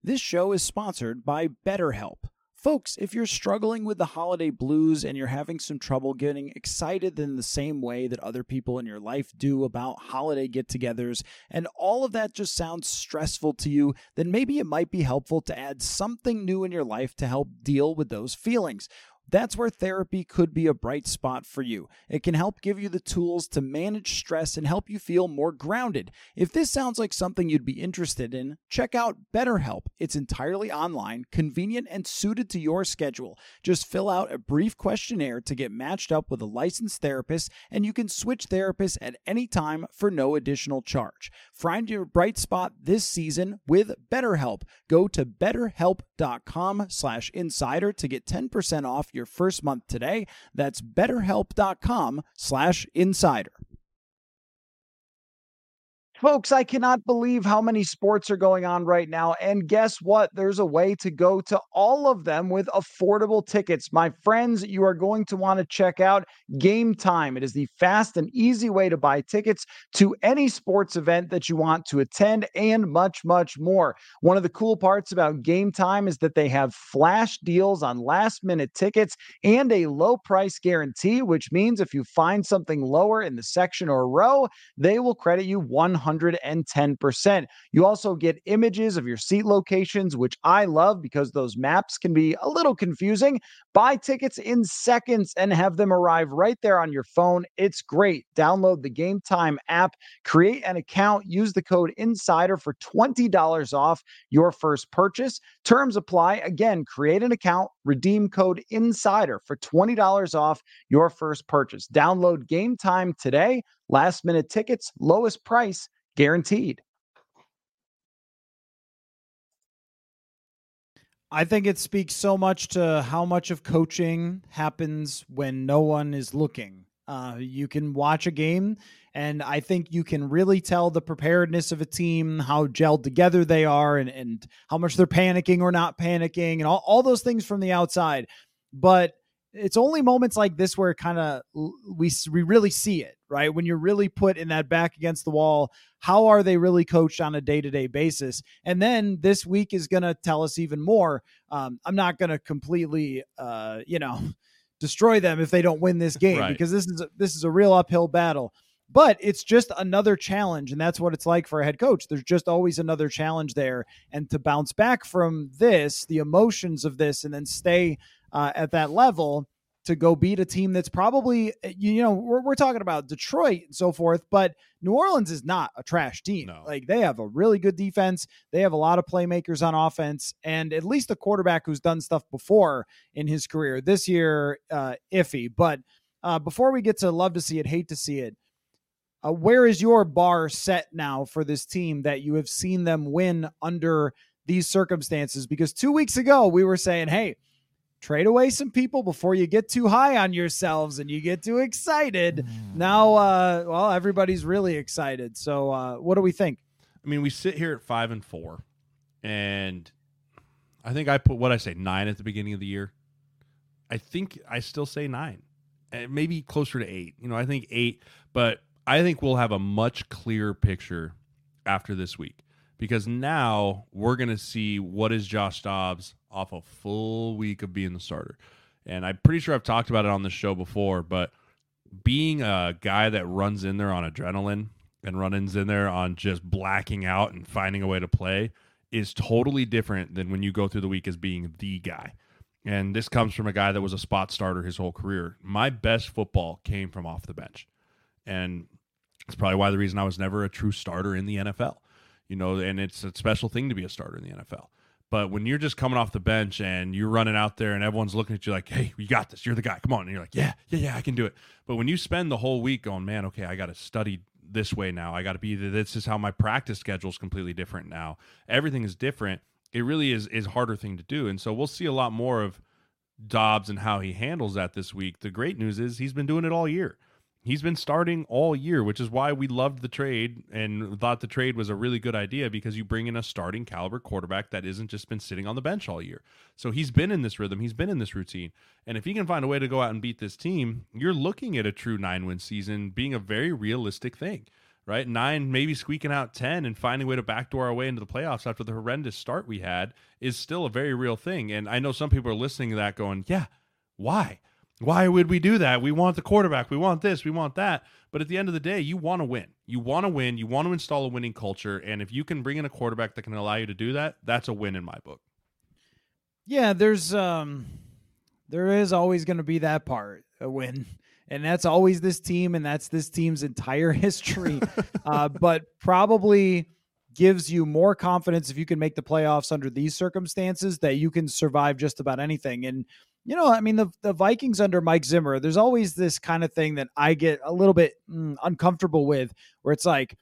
This show is sponsored by BetterHelp. Folks, if you're struggling with the holiday blues and you're having some trouble getting excited in the same way that other people in your life do about holiday get togethers, and all of that just sounds stressful to you, then maybe it might be helpful to add something new in your life to help deal with those feelings. That's where therapy could be a bright spot for you. It can help give you the tools to manage stress and help you feel more grounded. If this sounds like something you'd be interested in, check out BetterHelp. It's entirely online, convenient, and suited to your schedule. Just fill out a brief questionnaire to get matched up with a licensed therapist, and you can switch therapists at any time for no additional charge. Find your bright spot this season with BetterHelp. Go to betterhelp.com slash insider to get 10% off your first month today. That's betterhelp.com slash insider. Folks, I cannot believe how many sports are going on right now. And guess what? There's a way to go to all of them with affordable tickets. My friends, you are going to want to check out Game Time. It is the fast and easy way to buy tickets to any sports event that you want to attend and much, much more. One of the cool parts about Game Time is that they have flash deals on last minute tickets and a low price guarantee, which means if you find something lower in the section or row, they will credit you 100 110%. You also get images of your seat locations, which I love because those maps can be a little confusing. Buy tickets in seconds and have them arrive right there on your phone. It's great. Download the Game Time app, create an account, use the code INSIDER for $20 off your first purchase. Terms apply. Again, create an account, redeem code INSIDER for $20 off your first purchase. Download Game Time today. Last minute tickets, lowest price guaranteed. I think it speaks so much to how much of coaching happens when no one is looking. Uh, you can watch a game, and I think you can really tell the preparedness of a team, how gelled together they are, and, and how much they're panicking or not panicking, and all, all those things from the outside. But it's only moments like this where kind of we we really see it, right? When you're really put in that back against the wall, how are they really coached on a day to day basis? And then this week is going to tell us even more. Um, I'm not going to completely, uh, you know, destroy them if they don't win this game right. because this is a, this is a real uphill battle. But it's just another challenge, and that's what it's like for a head coach. There's just always another challenge there, and to bounce back from this, the emotions of this, and then stay uh, at that level to go beat a team that's probably eh, you know we're, we're talking about Detroit and so forth, but New Orleans is not a trash team. No. Like they have a really good defense, they have a lot of playmakers on offense, and at least a quarterback who's done stuff before in his career. This year, uh, iffy. But uh, before we get to love to see it, hate to see it. Uh, where is your bar set now for this team that you have seen them win under these circumstances? Because two weeks ago we were saying, "Hey, trade away some people before you get too high on yourselves and you get too excited. Mm. Now, uh, well, everybody's really excited. So, uh, what do we think? I mean, we sit here at five and four, and I think I put what I say nine at the beginning of the year. I think I still say nine, and maybe closer to eight. You know, I think eight, but I think we'll have a much clearer picture after this week because now we're going to see what is Josh Dobbs off a full week of being the starter. And I'm pretty sure I've talked about it on the show before, but being a guy that runs in there on adrenaline and Runnins in there on just blacking out and finding a way to play is totally different than when you go through the week as being the guy. And this comes from a guy that was a spot starter his whole career. My best football came from off the bench. And it's probably why the reason I was never a true starter in the NFL. You know, and it's a special thing to be a starter in the NFL. But when you're just coming off the bench and you're running out there and everyone's looking at you like, hey, you got this. You're the guy. Come on. And you're like, yeah, yeah, yeah, I can do it. But when you spend the whole week going, man, okay, I got to study this way now. I got to be, this is how my practice schedule is completely different now. Everything is different. It really is, is harder thing to do. And so we'll see a lot more of Dobbs and how he handles that this week. The great news is he's been doing it all year he's been starting all year, which is why we loved the trade and thought the trade was a really good idea because you bring in a starting caliber quarterback that isn't just been sitting on the bench all year. So he's been in this rhythm, he's been in this routine. And if he can find a way to go out and beat this team, you're looking at a true nine win season being a very realistic thing. Right, nine, maybe squeaking out ten, and finding a way to backdoor our way into the playoffs after the horrendous start we had is still a very real thing. And I know some people are listening to that, going, "Yeah, why?" Why would we do that? We want the quarterback. We want this. We want that. But at the end of the day, you want to win. You want to win. You want to install a winning culture. And if you can bring in a quarterback that can allow you to do that, that's a win in my book. Yeah, there's um there is always going to be that part, a win. And that's always this team and that's this team's entire history. uh, but probably gives you more confidence if you can make the playoffs under these circumstances that you can survive just about anything. And you know, I mean, the, the Vikings under Mike Zimmer, there's always this kind of thing that I get a little bit mm, uncomfortable with where it's like,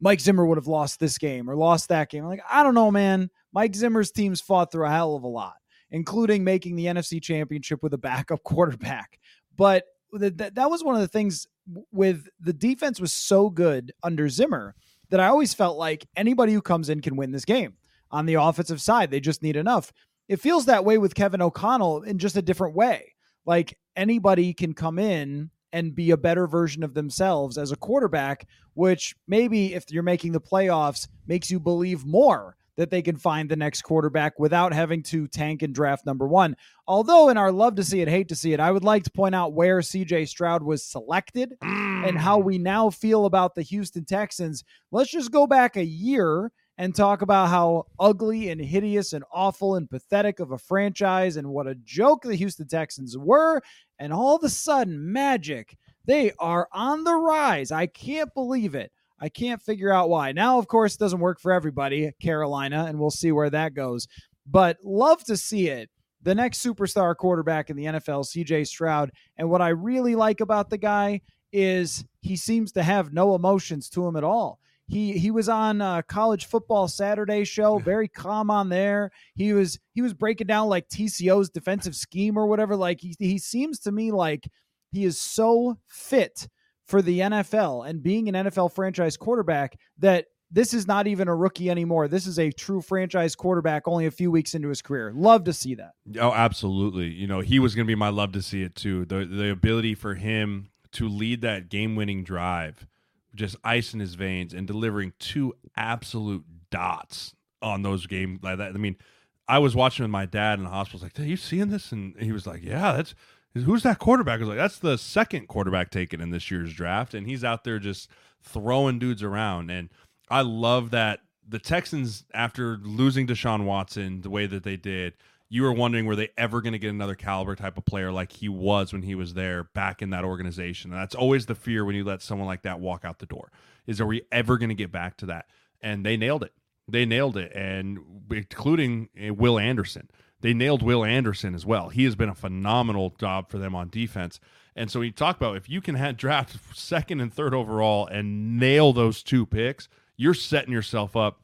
Mike Zimmer would have lost this game or lost that game. I'm like, I don't know, man. Mike Zimmer's teams fought through a hell of a lot, including making the NFC championship with a backup quarterback. But that, that was one of the things with the defense was so good under Zimmer that I always felt like anybody who comes in can win this game on the offensive side. They just need enough it feels that way with Kevin O'Connell in just a different way. Like anybody can come in and be a better version of themselves as a quarterback, which maybe if you're making the playoffs makes you believe more that they can find the next quarterback without having to tank and draft number one. Although, in our love to see it, hate to see it, I would like to point out where CJ Stroud was selected mm. and how mm. we now feel about the Houston Texans. Let's just go back a year and talk about how ugly and hideous and awful and pathetic of a franchise and what a joke the Houston Texans were. And all of a sudden, magic, they are on the rise. I can't believe it. I can't figure out why. Now, of course, it doesn't work for everybody, Carolina, and we'll see where that goes. But love to see it. The next superstar quarterback in the NFL, CJ Stroud. And what I really like about the guy is he seems to have no emotions to him at all. He he was on uh, college football Saturday show, very calm on there. He was he was breaking down like TCU's defensive scheme or whatever. Like he he seems to me like he is so fit for the NFL and being an NFL franchise quarterback that this is not even a rookie anymore. This is a true franchise quarterback only a few weeks into his career. Love to see that. Oh, absolutely. You know, he was going to be my love to see it too. The the ability for him to lead that game-winning drive just ice in his veins and delivering two absolute dots on those games like that. I mean, I was watching with my dad in the hospital. I was like, "Are you seeing this?" And he was like, "Yeah, that's who's that quarterback?" I was like, "That's the second quarterback taken in this year's draft, and he's out there just throwing dudes around." And I love that the Texans, after losing Deshaun Watson the way that they did, you were wondering were they ever going to get another caliber type of player like he was when he was there back in that organization. And that's always the fear when you let someone like that walk out the door. Is are we ever going to get back to that? And they nailed it. They nailed it, and including eh, Will Anderson. They nailed Will Anderson as well. He has been a phenomenal job for them on defense. And so we talk about if you can have draft second and third overall and nail those two picks, you're setting yourself up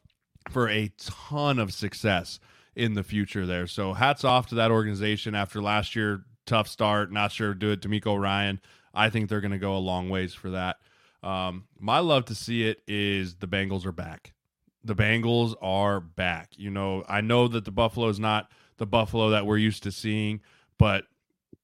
for a ton of success in the future there. So hats off to that organization after last year tough start. Not sure do it DeMeco Ryan. I think they're going to go a long ways for that. Um, my love to see it is the Bengals are back. The Bengals are back. You know, I know that the Buffalo is not the Buffalo that we're used to seeing, but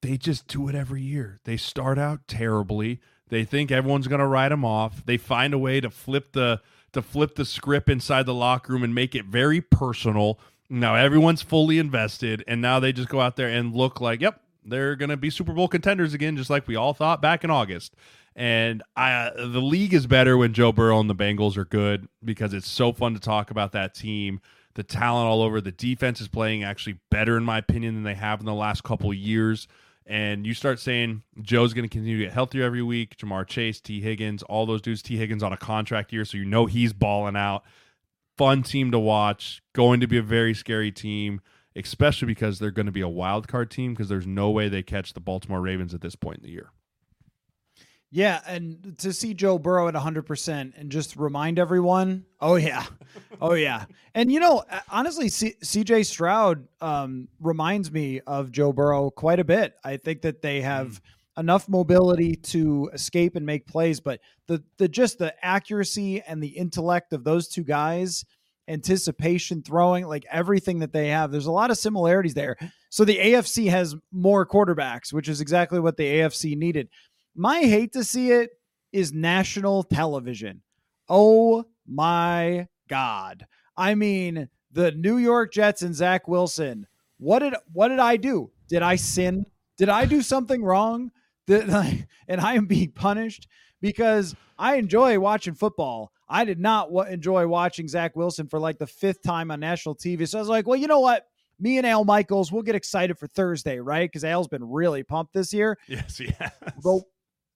they just do it every year. They start out terribly. They think everyone's going to write them off. They find a way to flip the to flip the script inside the locker room and make it very personal now everyone's fully invested, and now they just go out there and look like, yep, they're going to be Super Bowl contenders again, just like we all thought back in August. And I, the league is better when Joe Burrow and the Bengals are good because it's so fun to talk about that team. The talent all over. The defense is playing actually better, in my opinion, than they have in the last couple years. And you start saying Joe's going to continue to get healthier every week. Ja'Marr Chase, Tee Higgins, all those dudes. Tee Higgins on a contract year, so you know he's balling out. Fun team to watch. Going to be a very scary team, especially because they're going to be a wild card team because there's no way they catch the Baltimore Ravens at this point in the year. Yeah, and to see Joe Burrow at 100% and just remind everyone, oh yeah. Oh yeah. And you know, honestly C- CJ Stroud um, reminds me of Joe Burrow quite a bit. I think that they have mm. Enough mobility to escape and make plays, but the the just the accuracy and the intellect of those two guys, anticipation, throwing, like everything that they have, there's a lot of similarities there. So the AFC has more quarterbacks, which is exactly what the AFC needed. My hate to see it is national television. Oh my God. I mean, the New York Jets and Zach Wilson. What did what did I do? Did I sin? Did I do something wrong? I, and I am being punished because I enjoy watching football. I did not w- enjoy watching Zach Wilson for like the fifth time on national TV. So I was like, well, you know what? me and Al Michaels, we'll get excited for Thursday, right? Because Al's been really pumped this year. Yes, yes. The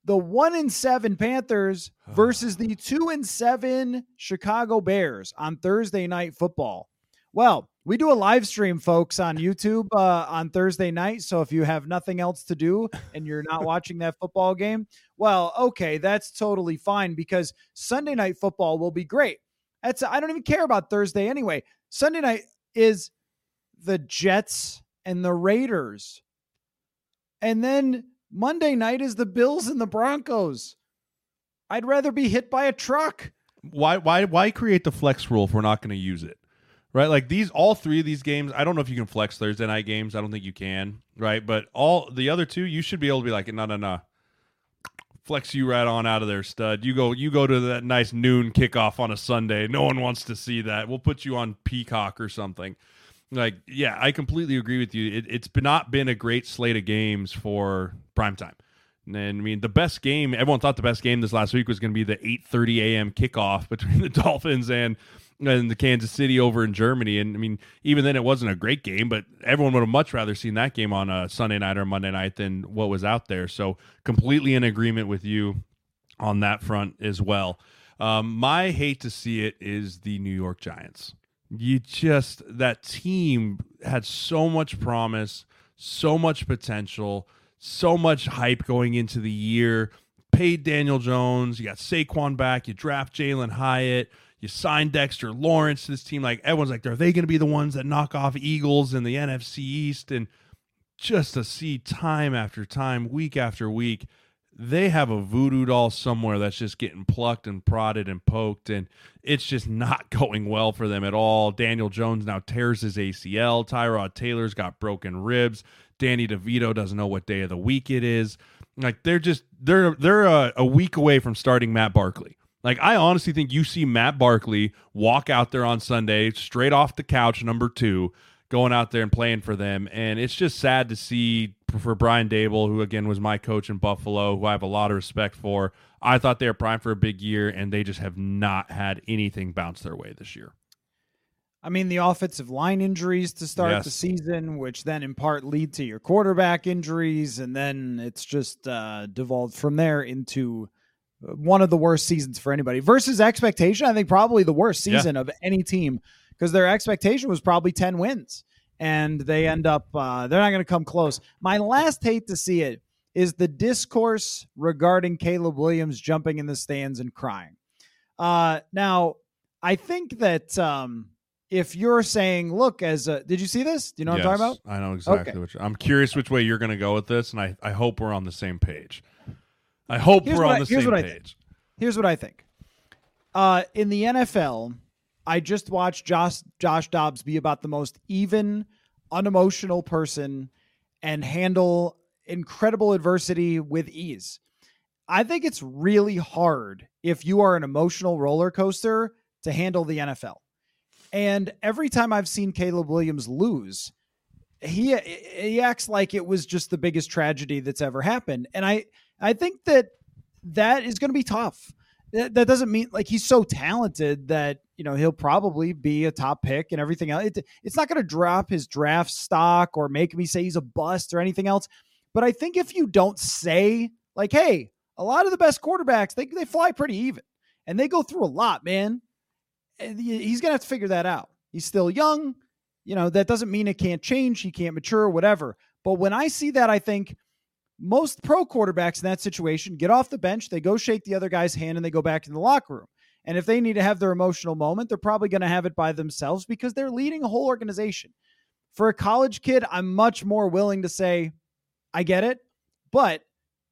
the one in seven Panthers versus the two and seven Chicago Bears on Thursday night football. Well, we do a live stream, folks, on YouTube uh, on Thursday night. So if you have nothing else to do and you're not watching that football game, well, okay, that's totally fine because Sunday night football will be great. That's I don't even care about Thursday anyway. Sunday night is the Jets and the Raiders. And then Monday night is the Bills and the Broncos. I'd rather be hit by a truck. Why why why create the flex rule if we're not going to use it? Right? Like these all three of these games, I don't know if you can flex Thursday night games. I don't think you can, right? But all the other two, you should be able to be like, no, no, no. Flex you right on out of there, stud. You go you go to that nice noon kickoff on a Sunday. No one wants to see that. We'll put you on Peacock or something. Like, yeah, I completely agree with you. It, it's not been a great slate of games for primetime. And I mean, the best game, everyone thought the best game this last week was going to be the 8:30 a.m. kickoff between the Dolphins and and the Kansas City over in Germany. And I mean, even then, it wasn't a great game, but everyone would have much rather seen that game on a Sunday night or Monday night than what was out there. So, completely in agreement with you on that front as well. Um, my hate to see it is the New York Giants you just that team had so much promise, so much potential, so much hype going into the year. Paid Daniel Jones, you got Saquon back, you draft Jalin Hyatt, you sign Dexter Lawrence to this team. Like everyone's like, are they going to be the ones that knock off Eagles in the NFC East? And just to see time after time, week after week, they have a voodoo doll somewhere that's just getting plucked and prodded and poked, and it's just not going well for them at all. Daniel Jones now tears his ACL. Tyrod Taylor's got broken ribs. Danny DeVito doesn't know what day of the week it is. Like they're just they're they're a, a week away from starting Matt Barkley. Like I honestly think you see Matt Barkley walk out there on Sunday straight off the couch, number two, going out there and playing for them, and it's just sad to see for Brian Daboll who again was my coach in Buffalo, who I have a lot of respect for. I thought they were primed for a big year, and they just have not had anything bounce their way this year. I mean, the offensive line injuries to start yes. the season, which then in part lead to your quarterback injuries, and then it's just uh, devolved from there into one of the worst seasons for anybody versus expectation. I think probably the worst season yeah. of any team because their expectation was probably 10 wins and they end up uh, they're not going to come close. My last hate to see it is the discourse regarding Caleb Williams jumping in the stands and crying. Uh, now, I think that um, if you're saying, look, as a, did you see this? Do you know yes, what I'm talking about? I know exactly okay. which. I'm curious which way you're going to go with this, and I, I hope we're on the same page. I hope here's we're on I, the same page. Here's what I think. Uh, in the NFL, I just watched Josh Josh Dobbs be about the most even, unemotional person and handle incredible adversity with ease. I think it's really hard if you are an emotional roller coaster to handle the NFL. And every time I've seen Caleb Williams lose, he he acts like it was just the biggest tragedy that's ever happened, and I I think that that is going to be tough. That, doesn't mean like he's so talented that you know he'll probably be a top pick and everything else. It, it's not going to drop his draft stock or make me say he's a bust or anything else. But I think if you don't say like, hey, a lot of the best quarterbacks they they fly pretty even and they go through a lot, man. Eh, he's going to have to figure that out. He's still young. You know, that doesn't mean it can't change. He can't mature, whatever. But when I see that, I think most pro quarterbacks in that situation get off the bench, they go shake the other guy's hand, and they go back in the locker room. And if they need to have their emotional moment, they're probably going to have it by themselves because they're leading a whole organization. For a college kid, I'm much more willing to say, I get it. But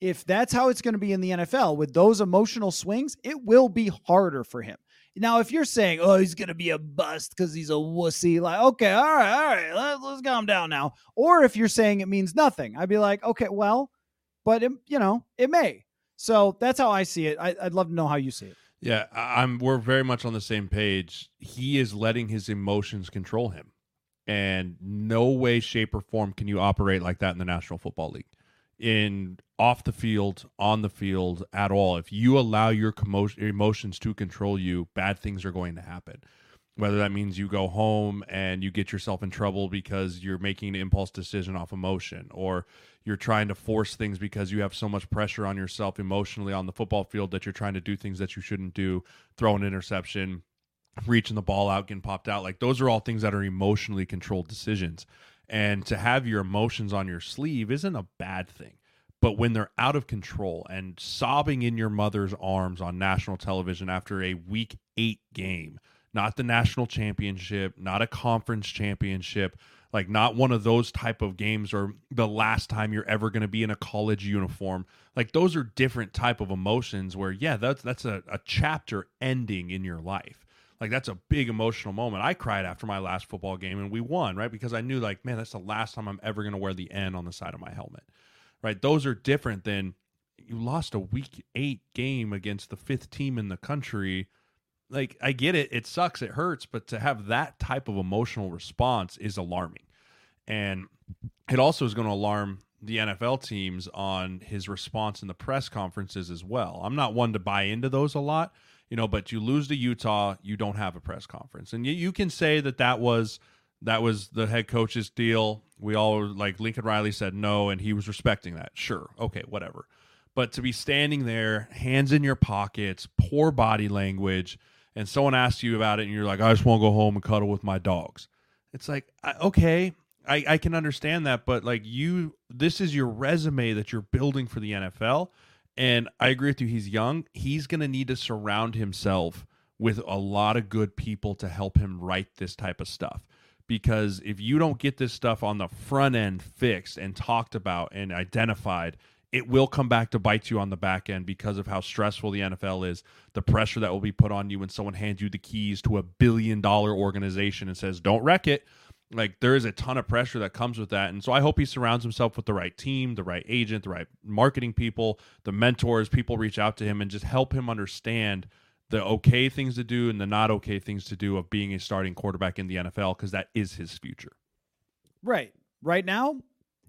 if that's how it's going to be in the NFL with those emotional swings, it will be harder for him. Now, if you're saying, "Oh, he's going to be a bust because he's a wussy," like, okay, all right, all right, let, let's calm down now. Or if you're saying it means nothing, I'd be like, okay, well, but it, you know, it may. So that's how I see it. I, would love to know how you see it. Yeah, I'm. We're very much on the same page. He is letting his emotions control him, and no way, shape, or form can you operate like that in the National Football League in off the field, on the field at all. If you allow your emotions to control you, bad things are going to happen. Whether that means you go home and you get yourself in trouble because you're making an impulse decision off emotion, or you're trying to force things because you have so much pressure on yourself emotionally on the football field that you're trying to do things that you shouldn't do, throw an interception, reaching the ball out, getting popped out. Like those are all things that are emotionally controlled decisions. And to have your emotions on your sleeve isn't a bad thing. But when they're out of control and sobbing in your mother's arms on national television after a week eight game, not the national championship, not a conference championship, like not one of those type of games or the last time you're ever going to be in a college uniform like those are different type of emotions where yeah that's that's a, a chapter ending in your life like that's a big emotional moment. I cried after my last football game and we won, right? Because I knew like, man, that's the last time I'm ever going to wear the N on the side of my helmet. Right? Those are different than you lost a week 8 game against the fifth team in the country. Like I get it, it sucks, it hurts, but to have that type of emotional response is alarming. And it also is going to alarm the NFL teams on his response in the press conferences as well. I'm not one to buy into those a lot you know, but you lose to Utah, you don't have a press conference, and you, you can say that that was that was the head coach's deal. We all like Lincoln Riley said no, and he was respecting that. Sure, okay, whatever. But to be standing there, hands in your pockets, poor body language, and someone asks you about it, and you're like, I just want to go home and cuddle with my dogs. It's like, okay, I, I can understand that, but like you, this is your resume that you're building for the NFL. And I agree with you. He's young. He's going to need to surround himself with a lot of good people to help him write this type of stuff. Because if you don't get this stuff on the front end fixed and talked about and identified, it will come back to bite you on the back end because of how stressful the NFL is, the pressure that will be put on you when someone hands you the keys to a billion dollar organization and says, don't wreck it. Like there is a ton of pressure that comes with that. And so i hope he surrounds himself with the right team the right agent the right marketing people the mentors people reach out to him and just help him understand the okay things to do and the not okay things to do of being a starting quarterback in the nfl because that is his future. Right. Right now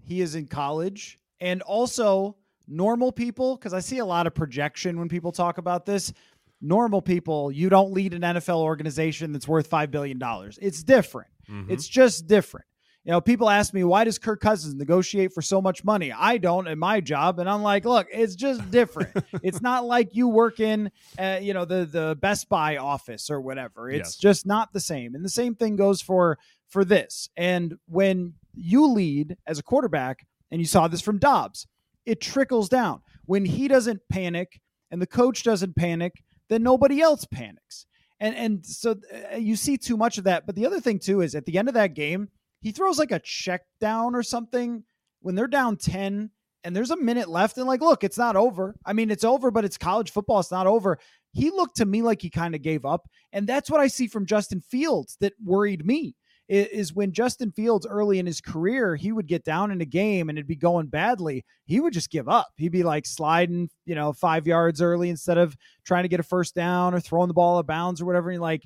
he is in college and also normal people because i see a lot of projection when people talk about this normal people you don't lead an nfl organization that's worth $5 billion it's different Mm-hmm. It's just different. You know, people ask me, why does Kirk Cousins negotiate for so much money? I don't in my job. And I'm like, look, it's just different. it's not like you work in, uh, you know, the, the Best Buy office or whatever. It's yes. just not the same. And the same thing goes for, for this. And when you lead as a quarterback, and you saw this from Dobbs, it trickles down. When he doesn't panic and the coach doesn't panic, then nobody else panics. And and so uh, you see too much of that. But the other thing too is at the end of that game, he throws like a check down or something when they're down 10 and there's a minute left and like look, it's not over. I mean, it's over, but it's college football, it's not over. He looked to me like he kind of gave up, and that's what I see from Justin Fields that worried me is when Justin Fields early in his career, he would get down in a game and it'd be going badly. He would just give up. He'd be like sliding, you know, five yards early instead of trying to get a first down or throwing the ball out of bounds or whatever. And like,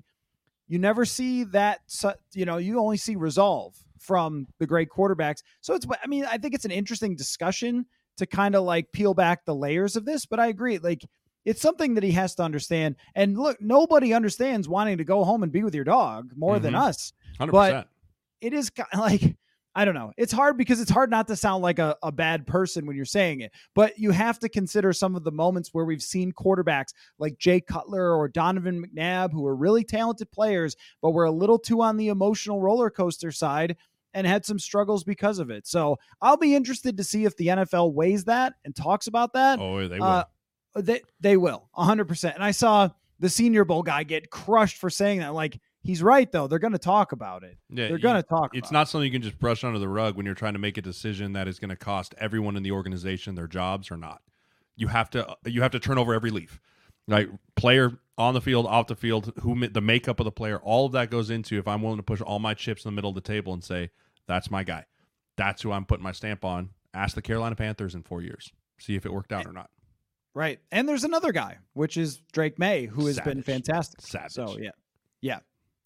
you never see that. You know, you only see resolve from the great quarterbacks. So it's, I mean, I think it's an interesting discussion to kind of like peel back the layers of this. But I agree, like it's something that he has to understand. And look, nobody understands wanting to go home and be with your dog more mm-hmm. than us. 100%. But it is like I don't know. It's hard because it's hard not to sound like a, a bad person when you're saying it, but you have to consider some of the moments where we've seen quarterbacks like Jay Cutler or Donovan McNabb, who are really talented players, but were a little too on the emotional roller coaster side and had some struggles because of it. So I'll be interested to see if the NFL weighs that and talks about that. Oh, they uh, will. Uh, they, they will, 100%. And I saw the Senior Bowl guy get crushed for saying that. Like, He's right though. They're going to talk about it. Yeah, they're going to talk. It's not something you can just brush under the rug when you're trying to make a decision that is going to cost everyone in the organization their jobs or not. You have to uh, you have to turn over every leaf. Right, player on the field, off the field, who the makeup of the player, all of that goes into if I'm willing to push all my chips in the middle of the table and say that's my guy, that's who I'm putting my stamp on. Ask the Carolina Panthers in four years, see if it worked out or not. Right, and there's another guy, which is Drake Maye, who has Savage. been fantastic. Savage. So yeah, yeah.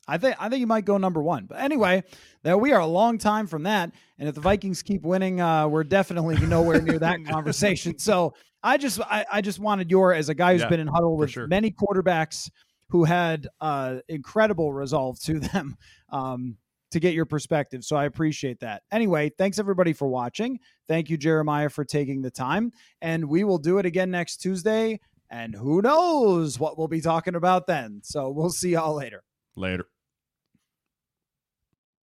I think I think you might go number one. But anyway, that we are a long time from that, and if the Vikings keep winning, uh, we're definitely nowhere near that conversation. So I just I, I, just wanted your as a guy who's yeah, been in huddle with sure. many quarterbacks who had uh, incredible resolve to them um, to get your perspective. So I appreciate that. Anyway, thanks everybody for watching. Thank you, Jeremiah, for taking the time, and we will do it again next Tuesday. And who knows what we'll be talking about then. So we'll see y'all later. Later.